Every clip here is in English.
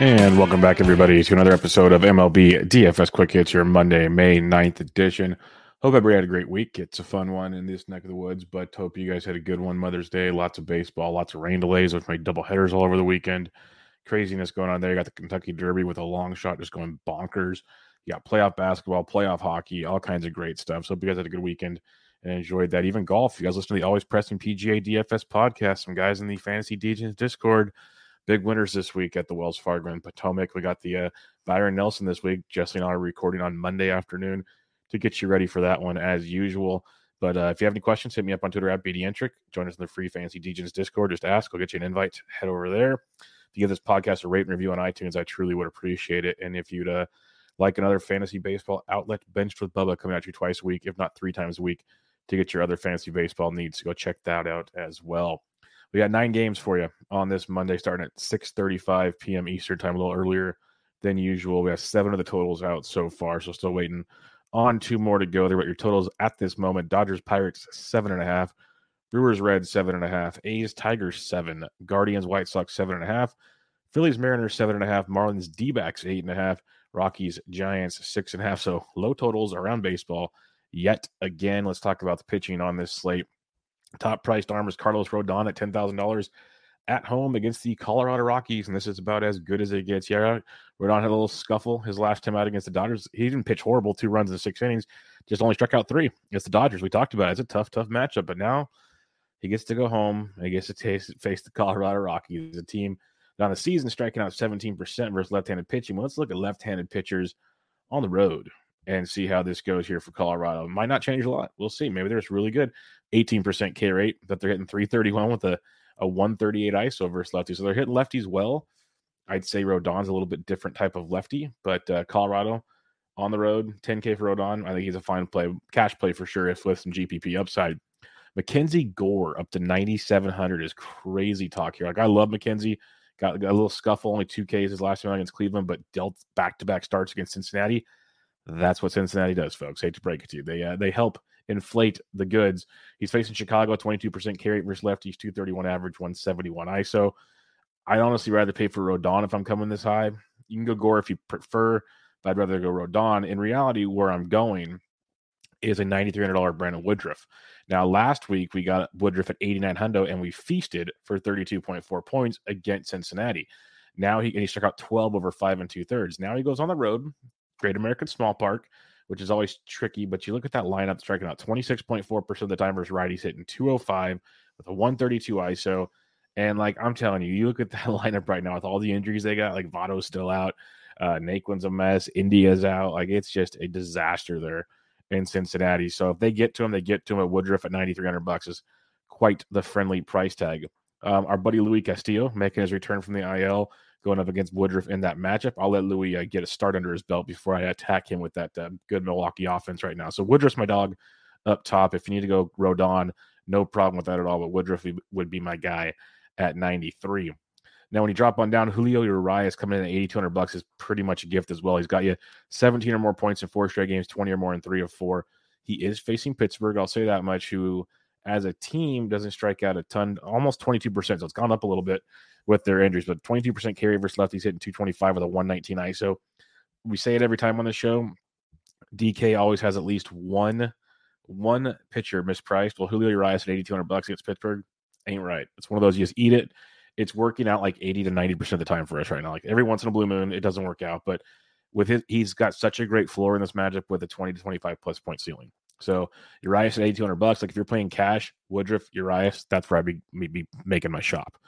And welcome back, everybody, to another episode of MLB DFS Quick Hits, your Monday, May 9th edition. Hope everybody had a great week. It's a fun one in this neck of the woods, but hope you guys had a good one. Mother's Day, lots of baseball, lots of rain delays, which my double headers all over the weekend. Craziness going on there. You got the Kentucky Derby with a long shot just going bonkers. You got playoff basketball, playoff hockey, all kinds of great stuff. So hope you guys had a good weekend and enjoyed that. Even golf. You guys listen to the Always Pressing PGA DFS podcast. Some guys in the Fantasy Degens Discord big winners this week at the Wells Fargo in Potomac. We got the uh, Byron Nelson this week. Jesse and I are recording on Monday afternoon to get you ready for that one as usual. But uh, if you have any questions, hit me up on Twitter at BDentric. Join us in the free Fantasy Degens Discord. Just ask. I'll get you an invite. Head over there. If you give this podcast a rate and review on iTunes, I truly would appreciate it. And if you'd uh, like another fantasy baseball outlet, Benched with Bubba coming at you twice a week, if not three times a week, to get your other fantasy baseball needs. Go check that out as well. We got nine games for you on this Monday, starting at 6:35 p.m. Eastern time, a little earlier than usual. We have seven of the totals out so far, so still waiting on two more to go. There, what your totals at this moment: Dodgers, Pirates, seven and a half. Brewers, Red, seven and a half. A's, Tigers, seven. Guardians, White Sox, seven and a half. Phillies, Mariners, seven and a half. Marlins, D backs, eight and a half. Rockies, Giants, six and a half. So low totals around baseball yet again. Let's talk about the pitching on this slate. Top priced arm is Carlos Rodon at ten thousand dollars at home against the Colorado Rockies, and this is about as good as it gets. Yeah, Rodon had a little scuffle his last time out against the Dodgers. He didn't pitch horrible, two runs in six innings, just only struck out three against the Dodgers. We talked about it. It's a tough, tough matchup, but now he gets to go home. He gets to taste, face the Colorado Rockies, a team on the season striking out 17% versus left-handed pitching. Well, let's look at left-handed pitchers on the road and see how this goes here for Colorado. It might not change a lot. We'll see. Maybe they're really good. 18% K rate that they're hitting 331 with a, a 138 ISO versus lefty. So they're hitting lefties well. I'd say Rodon's a little bit different type of lefty, but uh, Colorado on the road, 10K for Rodon. I think he's a fine play, cash play for sure, if with some GPP upside. Mackenzie Gore up to 9,700 is crazy talk here. Like, I love Mackenzie. Got, got a little scuffle, only two Ks his last time against Cleveland, but dealt back to back starts against Cincinnati. That's what Cincinnati does, folks. Hate to break it to you. They uh, they help inflate the goods. He's facing Chicago, 22% K rate versus lefties, 231 average, 171 ISO. I'd honestly rather pay for Rodon if I'm coming this high. You can go Gore if you prefer, but I'd rather go Rodon. In reality, where I'm going is a $9,300 Brandon Woodruff. Now, last week we got Woodruff at 8,900 and we feasted for 32.4 points against Cincinnati. Now he and he struck out 12 over five and two thirds. Now he goes on the road, Great American Small Park which is always tricky. But you look at that lineup striking out 26.4% of the time versus righties hitting 205 with a 132 ISO. And like I'm telling you, you look at that lineup right now with all the injuries they got, like Votto's still out, uh, Naquin's a mess, India's out. Like it's just a disaster there in Cincinnati. So if they get to him, they get to him at Woodruff at 9,300 bucks is quite the friendly price tag. Um, our buddy Louis Castillo making his return from the IL going up against Woodruff in that matchup. I'll let Louis uh, get a start under his belt before I attack him with that uh, good Milwaukee offense right now. So Woodruff's my dog up top. If you need to go Rodon, no problem with that at all. But Woodruff would be my guy at 93. Now, when you drop on down, Julio Urias coming in at 8,200 bucks is pretty much a gift as well. He's got you 17 or more points in four straight games, 20 or more in three of four. He is facing Pittsburgh. I'll say that much. Who, as a team, doesn't strike out a ton, almost 22%. So it's gone up a little bit with their injuries, but 22% K rate versus lefties hitting 225 with a 119 ISO. We say it every time on the show. DK always has at least one one pitcher mispriced. Well, Julio Urias at 8,200 bucks against Pittsburgh ain't right. It's one of those you just eat it it's working out like 80 to 90% of the time for us right now. Like every once in a blue moon, it doesn't work out. But with his, he's got such a great floor in this matchup with a 20 to 25 plus point ceiling. So Urias at 8200 bucks. Like if you're playing cash, Woodruff, Urias, that's where I'd be, be making my shop.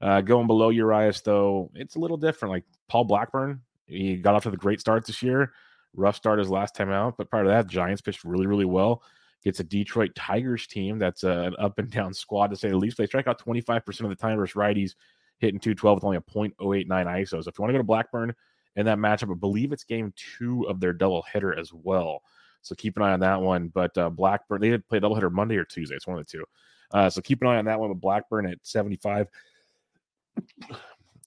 Uh, going below Urias, though, it's a little different. Like Paul Blackburn, he got off to the great start this year. Rough start his last time out, but prior to that, Giants pitched really, really well. Gets a Detroit Tigers team that's uh, an up and down squad to say the least. They strike out 25% of the time versus righties, hitting 212 with only a 0.089 ISO. So if you want to go to Blackburn in that matchup, I believe it's game two of their doubleheader as well. So keep an eye on that one. But uh, Blackburn, they did play doubleheader Monday or Tuesday. It's one of the two. Uh, so keep an eye on that one with Blackburn at 75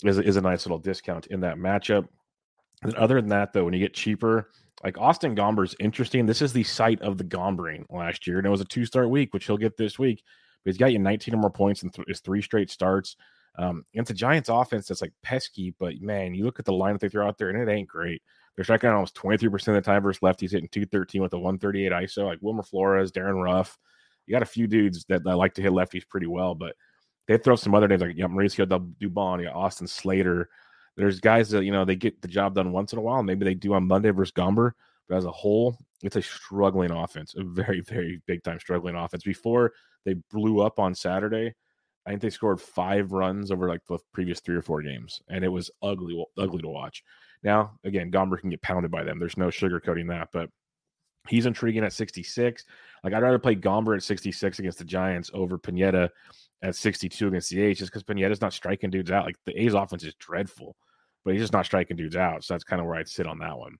is, is a nice little discount in that matchup. And other than that, though, when you get cheaper, like Austin Gomber is interesting. This is the site of the Gombering last year, and it was a two start week, which he'll get this week. But he's got you 19 or more points in th- his three straight starts. Um, it's a Giants offense that's like pesky, but man, you look at the line that they throw out there, and it ain't great. They're striking out almost 23% of the time versus lefties, hitting 213 with a 138 ISO, like Wilmer Flores, Darin Ruf. You got a few dudes that, that like to hit lefties pretty well, but they throw some other names like yeah, Mauricio Dubon, yeah, Austin Slater, there's guys that you know they get the job done once in a while. Maybe they do on Monday versus Gomber, but as a whole, it's a struggling offense, a very very big time struggling offense. Before they blew up on Saturday, I think they scored five runs over like the previous three or four games, and it was ugly ugly to watch. Now again, Gomber can get pounded by them. There's no sugarcoating that, but he's intriguing at 66. Like I'd rather play Gomber at 66 against the Giants over Pineda at 62 against the A's just because Pineda's not striking dudes out. Like the A's offense is dreadful but he's just not striking dudes out. So that's kind of where I'd sit on that one.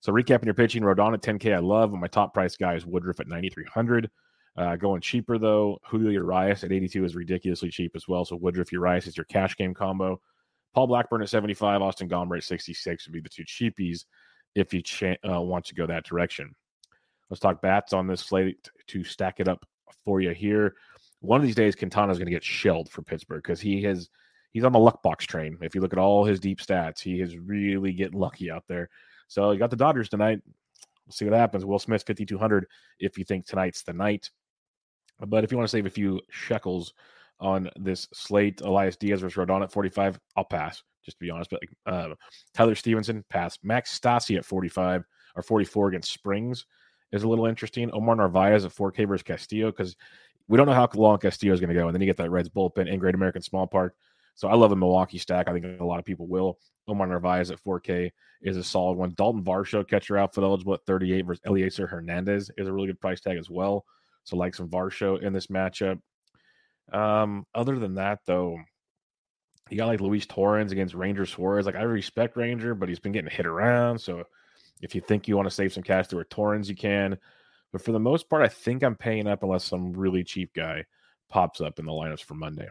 So recapping your pitching, Rodon at 10K, I love. And my top price guy is Woodruff at 9,300. Uh, going cheaper though, Julio Urias at 82 is ridiculously cheap as well. So Woodruff Urias is your cash game combo. Paul Blackburn at 75, Austin Gomber at 66 would be the two cheapies if you ch- uh, want to go that direction. Let's talk bats on this slate to stack it up for you here. One of these days, Quintana is going to get shelled for Pittsburgh because he has – he's on the luck box train. If you look at all his deep stats, he is really getting lucky out there. So you got the Dodgers tonight. We'll see what happens. Will Smith 5200 if you think tonight's the night. But if you want to save a few shekels on this slate, Elias Diaz versus Rodon at 45, I'll pass. Just to be honest, but uh, Tyler Stephenson, pass. Max Stassi at 45 or 44 against Springs is a little interesting. Omar Narvaez at 4K versus Castillo because we don't know how long Castillo is going to go. And then you get that Reds bullpen in Great American Small Park. So I love a Milwaukee stack. I think a lot of people will. Omar Narvaez at 4K is a solid one. Dalton Varsho, catcher outfit eligible at 38 versus Elieser Hernandez is a really good price tag as well. So like some Varsho in this matchup. Um, other than that, though, you got like Luis Torrens against Ranger Suarez. Like I respect Ranger, but he's been getting hit around. So if you think you want to save some cash through a Torrens, you can. But for the most part, I think I'm paying up unless some really cheap guy pops up in the lineups for Monday.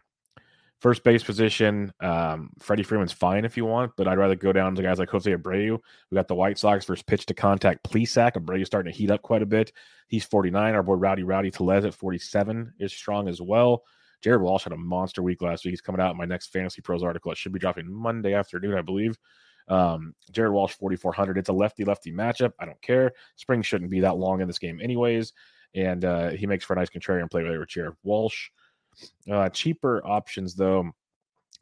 First base position, um, Freddie Freeman's fine if you want, but I'd rather go down to guys like Jose Abreu. We got the White Sox versus pitch to contact Plesac. Abreu's starting to heat up quite a bit. He's 49. Our boy Rowdy Rowdy Tellez at 47 is strong as well. Jared Walsh had a monster week last week. He's coming out in my next Fantasy Pros article. It should be dropping Monday afternoon, I believe. Um, Jared Walsh 4,400. It's a lefty lefty matchup. I don't care. Spring shouldn't be that long in this game, anyways. And uh, he makes for a nice contrarian play with Jared Walsh. Uh, cheaper options, though.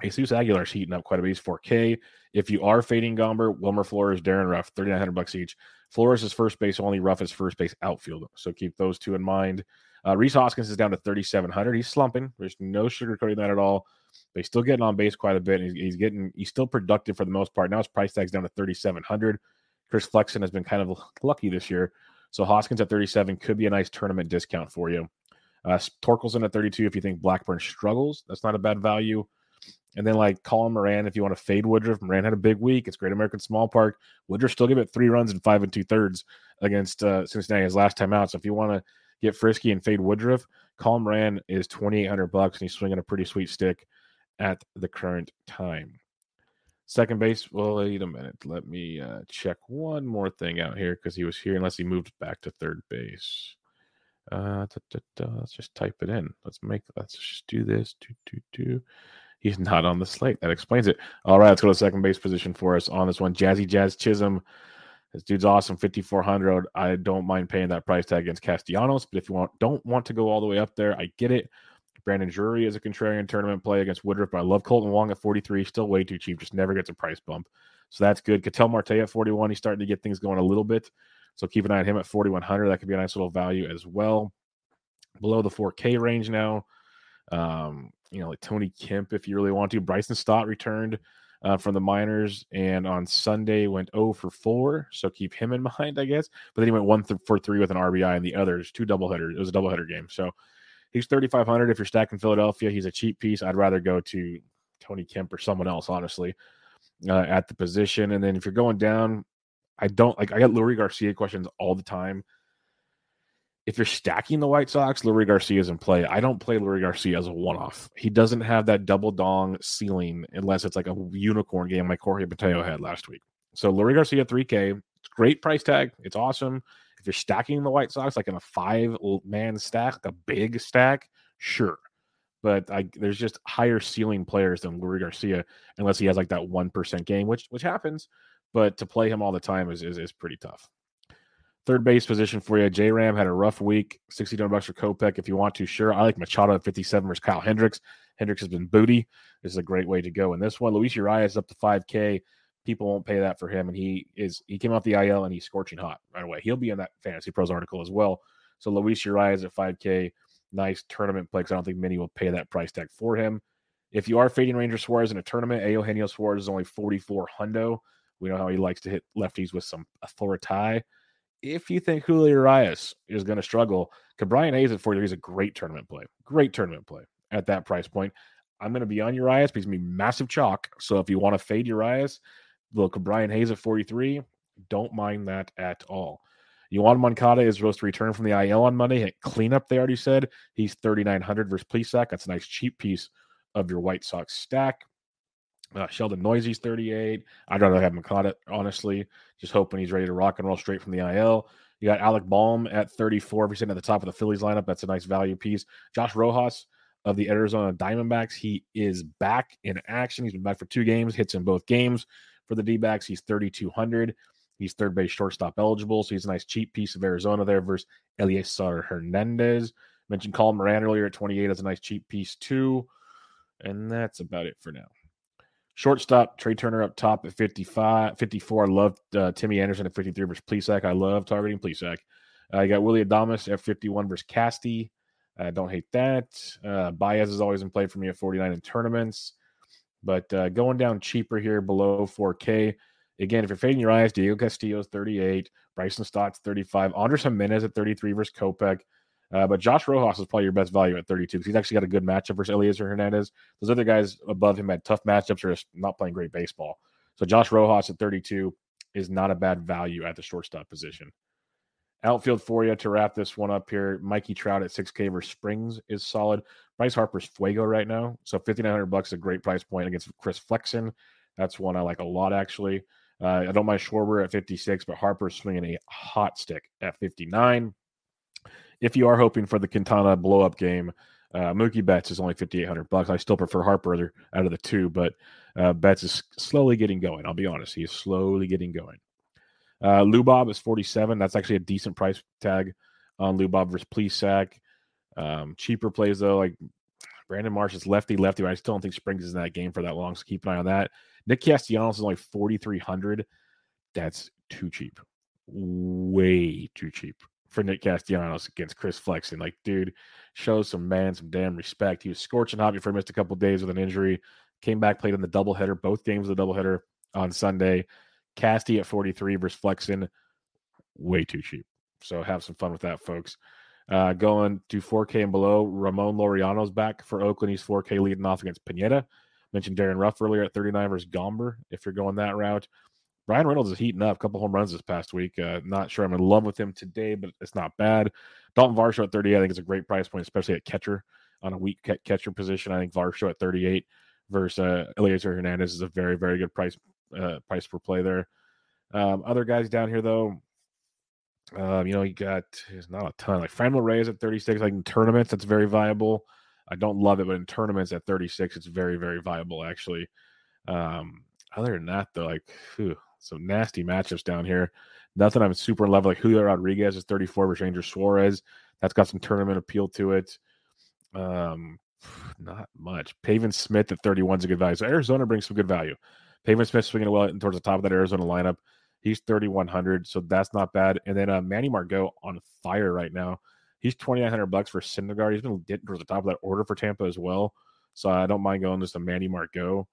Jesus Aguilar's heating up quite a bit. He's 4K. If you are fading Gomber, Wilmer Flores, Darin Ruf, 3900 bucks each. Flores is first base only, Ruf is first base outfield. So keep those two in mind. Uh, Rhys Hoskins is down to 3700. He's slumping. There's no sugarcoating that at all. But he's still getting on base quite a bit. He's, he's, getting he's still productive for the most part. Now his price tag's down to 3700. Chris Flexen has been kind of lucky this year. So Hoskins at 37 could be a nice tournament discount for you. Uh, Torkelson at 32 if you think Blackburn struggles. That's not a bad value. And then like Colin Moran, if you want to fade Woodruff, Moran had a big week. It's Great American Small Park. Woodruff still gave it three runs and five and two thirds against uh, Cincinnati his last time out. So if you want to get frisky and fade Woodruff, Colin Moran is 2,800 bucks and he's swinging a pretty sweet stick at the current time. Second base, well, wait a minute. Let me uh, check one more thing out here because he was here, unless he moved back to third base. Uh, da, da, da, let's just type it in. Let's make. Let's just do this. Do do do. He's not on the slate. That explains it. All right, let's go to second base position for us on this one. Jazzy Jazz Chisholm. This dude's awesome. Fifty four hundred. I don't mind paying that price tag against Castellanos, but if you want, don't want to go all the way up there, I get it. Brandon Drury is a contrarian tournament play against Woodruff, but I love Kolten Wong at 43. Still way too cheap. Just never gets a price bump. So that's good. Ketel Marte at 41. He's starting to get things going a little bit. So keep an eye on him at 4,100. That could be a nice little value as well. Below the 4K range now. Um, you know, like Tony Kemp, if you really want to. Bryson Stott returned uh, from the minors and on Sunday went 0 for 4. So keep him in mind, I guess. But then he went 1 th- for 3 with an RBI and the others, two doubleheaders. It was a doubleheader game. So He's 3,500. If you're stacking Philadelphia, he's a cheap piece. I'd rather go to Tony Kemp or someone else, honestly, uh, at the position. And then if you're going down, I don't like, I get Leury Garcia questions all the time. If you're stacking the White Sox, Leury Garcia is in play. I don't play Leury Garcia as a one off. He doesn't have that double dong ceiling unless it's like a unicorn game like Jorge Mateo had last week. So Leury Garcia 3K, it's great price tag. It's awesome. If you're stacking the White Sox like in a five man stack, a big stack, sure. But I, there's just higher ceiling players than Leury Garcia, unless he has like that one percent game, which which happens. But to play him all the time is is, is pretty tough. Third base position for you. J Ram had a rough week. 69 bucks for Kopech if you want to. Sure. I like Machado at 57 versus Kyle Hendricks. Hendricks has been booty. This is a great way to go in this one. Luis Urias up to 5K people won't pay that for him. And he is he came off the IL and he's scorching hot right away. He'll be in that Fantasy Pros article as well. So Luis Urias at 5K, nice tournament play because I don't think many will pay that price tag for him. If you are fading Ranger Suarez in a tournament, Eugenio Suarez is only 44 hundo. We know how he likes to hit lefties with some authority. If you think Julio Urias is going to struggle, Ke'Bryan Hayes at 43 is a great tournament play. Great tournament play at that price point. I'm going to be on Urias because it's going to be massive chalk. So if you want to fade Urias, Ke'Bryan Hayes at 43. Don't mind that at all. Yoan Moncada is supposed to return from the IL on Monday. Hit cleanup, they already said. He's 3,900 versus Plesac. That's a nice cheap piece of your White Sox stack. Uh, Sheldon Neuse's 38. I'd rather have Moncada, honestly. Just hoping he's ready to rock and roll straight from the IL. You got Alec Bohm at 34. If you're sitting at the top of the Phillies lineup, that's a nice value piece. Josh Rojas of the Arizona Diamondbacks, he is back in action. He's been back for two games, hits in both games for the D backs. He's 3,200. He's third base shortstop eligible. So he's a nice cheap piece of Arizona there versus Elieser Hernandez. Mentioned Colin Moran earlier at 28 as a nice cheap piece too. And that's about it for now. Shortstop, Trea Turner up top at 55, 54. I love uh, Timmy Anderson at 53 versus Plesac. I love targeting Plesac. Uh, you got Willy Adames at 51 versus Casty. I uh, don't hate that. Uh, Baez is always in play for me at 49 in tournaments. But uh, going down cheaper here below 4K. Again, if you're fading Urias, Diego Castillo's 38, Bryson Stott's 35, Andres Gimenez at 33 versus Kopech. Uh, but Josh Rojas is probably your best value at 32 because he's actually got a good matchup versus Elieser Hernandez. Those other guys above him had tough matchups or just not playing great baseball. So Josh Rojas at 32 is not a bad value at the shortstop position. Outfield for you to wrap this one up here. Mikey Trout at 6K versus Springs is solid. Bryce Harper's Fuego right now. So 5900 bucks is a great price point against Chris Flexen. That's one I like a lot, actually. Uh, I don't mind Schwarber at 56, but Harper's swinging a hot stick at 59. If you are hoping for the Quintana blow up game, uh, Mookie Betts is only 5,800 bucks. I still prefer Harper out of the two, but uh, Betts is slowly getting going. I'll be honest. He is slowly getting going. Uh, Lubob is 47. That's actually a decent price tag on Lubob versus Plesac. Um, cheaper plays though, like Brandon Marsh is lefty lefty, but I still don't think Springs is in that game for that long. So keep an eye on that. Nick Castellanos is only 4,300. That's too cheap. Way too cheap for Nick Castellanos against Chris Flexen. Like, dude, shows some man, some damn respect. He was scorching hot before he missed a couple days with an injury. Came back, played in the doubleheader, both games of the doubleheader on Sunday. Casty at 43 versus Flexen, way too cheap. So have some fun with that, folks. Uh, going to 4K and below, Ramon Laureano's back for Oakland. He's 4K leading off against Pineda. Mentioned Darin Ruf earlier at 39 versus Gomber, if you're going that route. Bryan Reynolds is heating up. A couple home runs this past week. Uh, not sure I'm in love with him today, but it's not bad. Dalton Varsho at 38, I think it's a great price point, especially at catcher on a weak catcher position. I think Varsho at 38 versus uh, Elieser Hernandez is a very, very good price uh, price per play there. Um, other guys down here though, um, you know, you got there's not a ton like Franmil Reyes at 36. Like in tournaments, that's very viable. I don't love it, but in tournaments at 36, it's very, very viable actually. Um, other than that, though, like whew, some nasty matchups down here. Nothing I'm super in love like Julio Rodriguez is 34 versus Ranger Suarez. That's got some tournament appeal to it. Um, not much. Pavin Smith at 31 is a good value. So Arizona brings some good value. Pavin Smith swinging well towards the top of that Arizona lineup. He's 3,100, so that's not bad. And then uh, Manny Margot on fire right now. He's 2,900 bucks for Syndergaard. He's been getting towards the top of that order for Tampa as well. So I don't mind going just a Manny Margot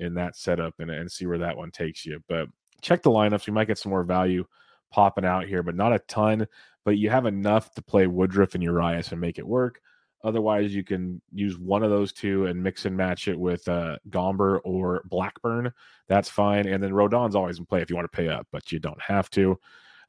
in that setup and, and see where that one takes you. But check the lineups. You might get some more value popping out here, but not a ton. But you have enough to play Woodruff and Urias and make it work. Otherwise, you can use one of those two and mix and match it with uh, Gomber or Blackburn. That's fine. And then Rodon's always in play if you want to pay up, but you don't have to.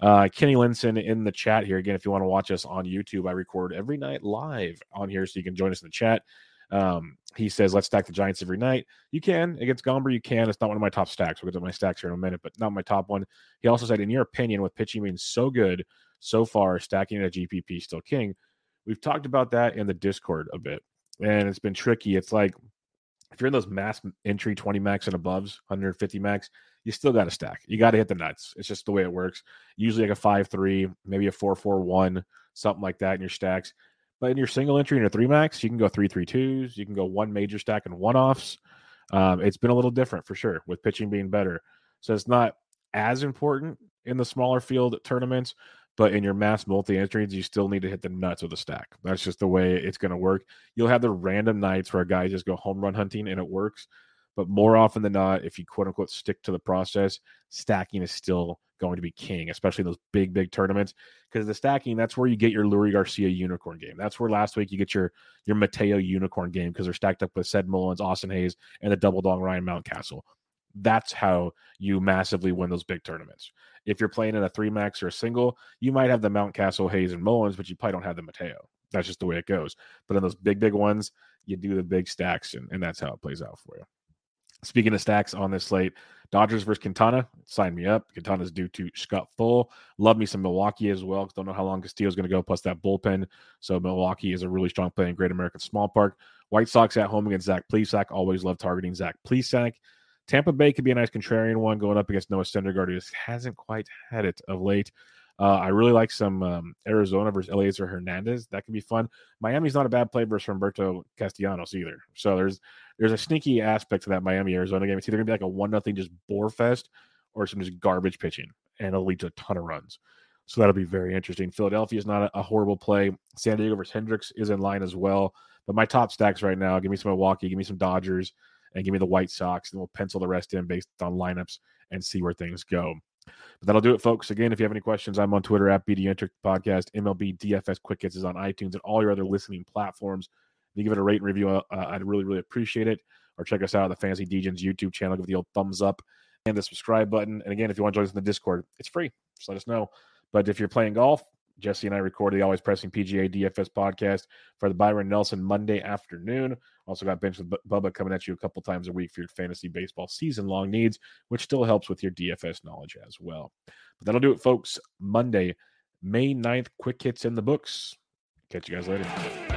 Uh, Kenny Linson in the chat here. Again, if you want to watch us on YouTube, I record every night live on here, so you can join us in the chat. Um, he says, let's stack the Giants every night. You can against Gomber, you can. It's not one of my top stacks. We'll get to my stacks here in a minute, but not my top one. He also said, in your opinion, with pitching being so good so far, stacking a GPP still king. We've talked about that in the Discord a bit, and it's been tricky. It's like if you're in those mass entry 20 max and aboves, 150 max, you still got to stack. You got to hit the nuts. It's just the way it works. Usually like a 5 3, maybe a 4 4 1, something like that in your stacks. But in your single entry and your three max, you can go three three twos. You can go one major stack and one offs. Um, it's been a little different for sure with pitching being better. So it's not as important in the smaller field tournaments, but in your mass multi entries, you still need to hit the nuts of the stack. That's just the way it's going to work. You'll have the random nights where guys just go home run hunting and it works. But more often than not, if you quote unquote stick to the process, stacking is still going to be king, especially those big, big tournaments. Because the stacking, that's where you get your Leury Garcia unicorn game. That's where last week you get your your Mateo unicorn game because they're stacked up with Ced Mullins, Austin Hays, and the double dong Ryan Mountcastle. That's how you massively win those big tournaments. If you're playing in a three max or a single, you might have the Mountcastle, Hays, and Mullins, but you probably don't have the Mateo. That's just the way it goes. But in those big, big ones, you do the big stacks, and, and that's how it plays out for you. Speaking of stacks on this slate, Dodgers versus Quintana. Sign me up. Quintana's due to Scott Full. Love me some Milwaukee as well. Don't know how long Castillo's going to go, plus that bullpen. So Milwaukee is a really strong play in Great American Small Park. White Sox at home against Zach Plesac. Always love targeting Zach Plesac. Tampa Bay could be a nice contrarian one going up against Noah Syndergaard, who just hasn't quite had it of late. Uh, I really like some um, Arizona versus Elieser Hernandez. That could be fun. Miami's not a bad play versus Humberto Castellanos either. So there's there's a sneaky aspect to that Miami Arizona game. It's either gonna be like a one nothing just bore fest or some just garbage pitching, and it'll lead to a ton of runs. So that'll be very interesting. Philadelphia is not a, a horrible play. San Diego versus Hendricks is in line as well. But my top stacks right now, give me some Milwaukee, give me some Dodgers, and give me the White Sox, and we'll pencil the rest in based on lineups and see where things go. But that'll do it, folks. Again, if you have any questions, I'm on Twitter at BDentric Podcast. MLB DFS Quick Hits is on iTunes and all your other listening platforms. You give it a rate and review, uh, I'd really, really appreciate it. Or check us out on the Fantasy Degens YouTube channel. Give the old thumbs up and the subscribe button. And again, if you want to join us in the Discord, it's free. Just let us know. But if you're playing golf, Jesse and I record the Always Pressing PGA DFS podcast for the Byron Nelson Monday afternoon. Also got Bench with Bubba coming at you a couple times a week for your fantasy baseball season long needs, which still helps with your DFS knowledge as well. But that'll do it, folks. Monday, May 9th, quick hits in the books. Catch you guys later.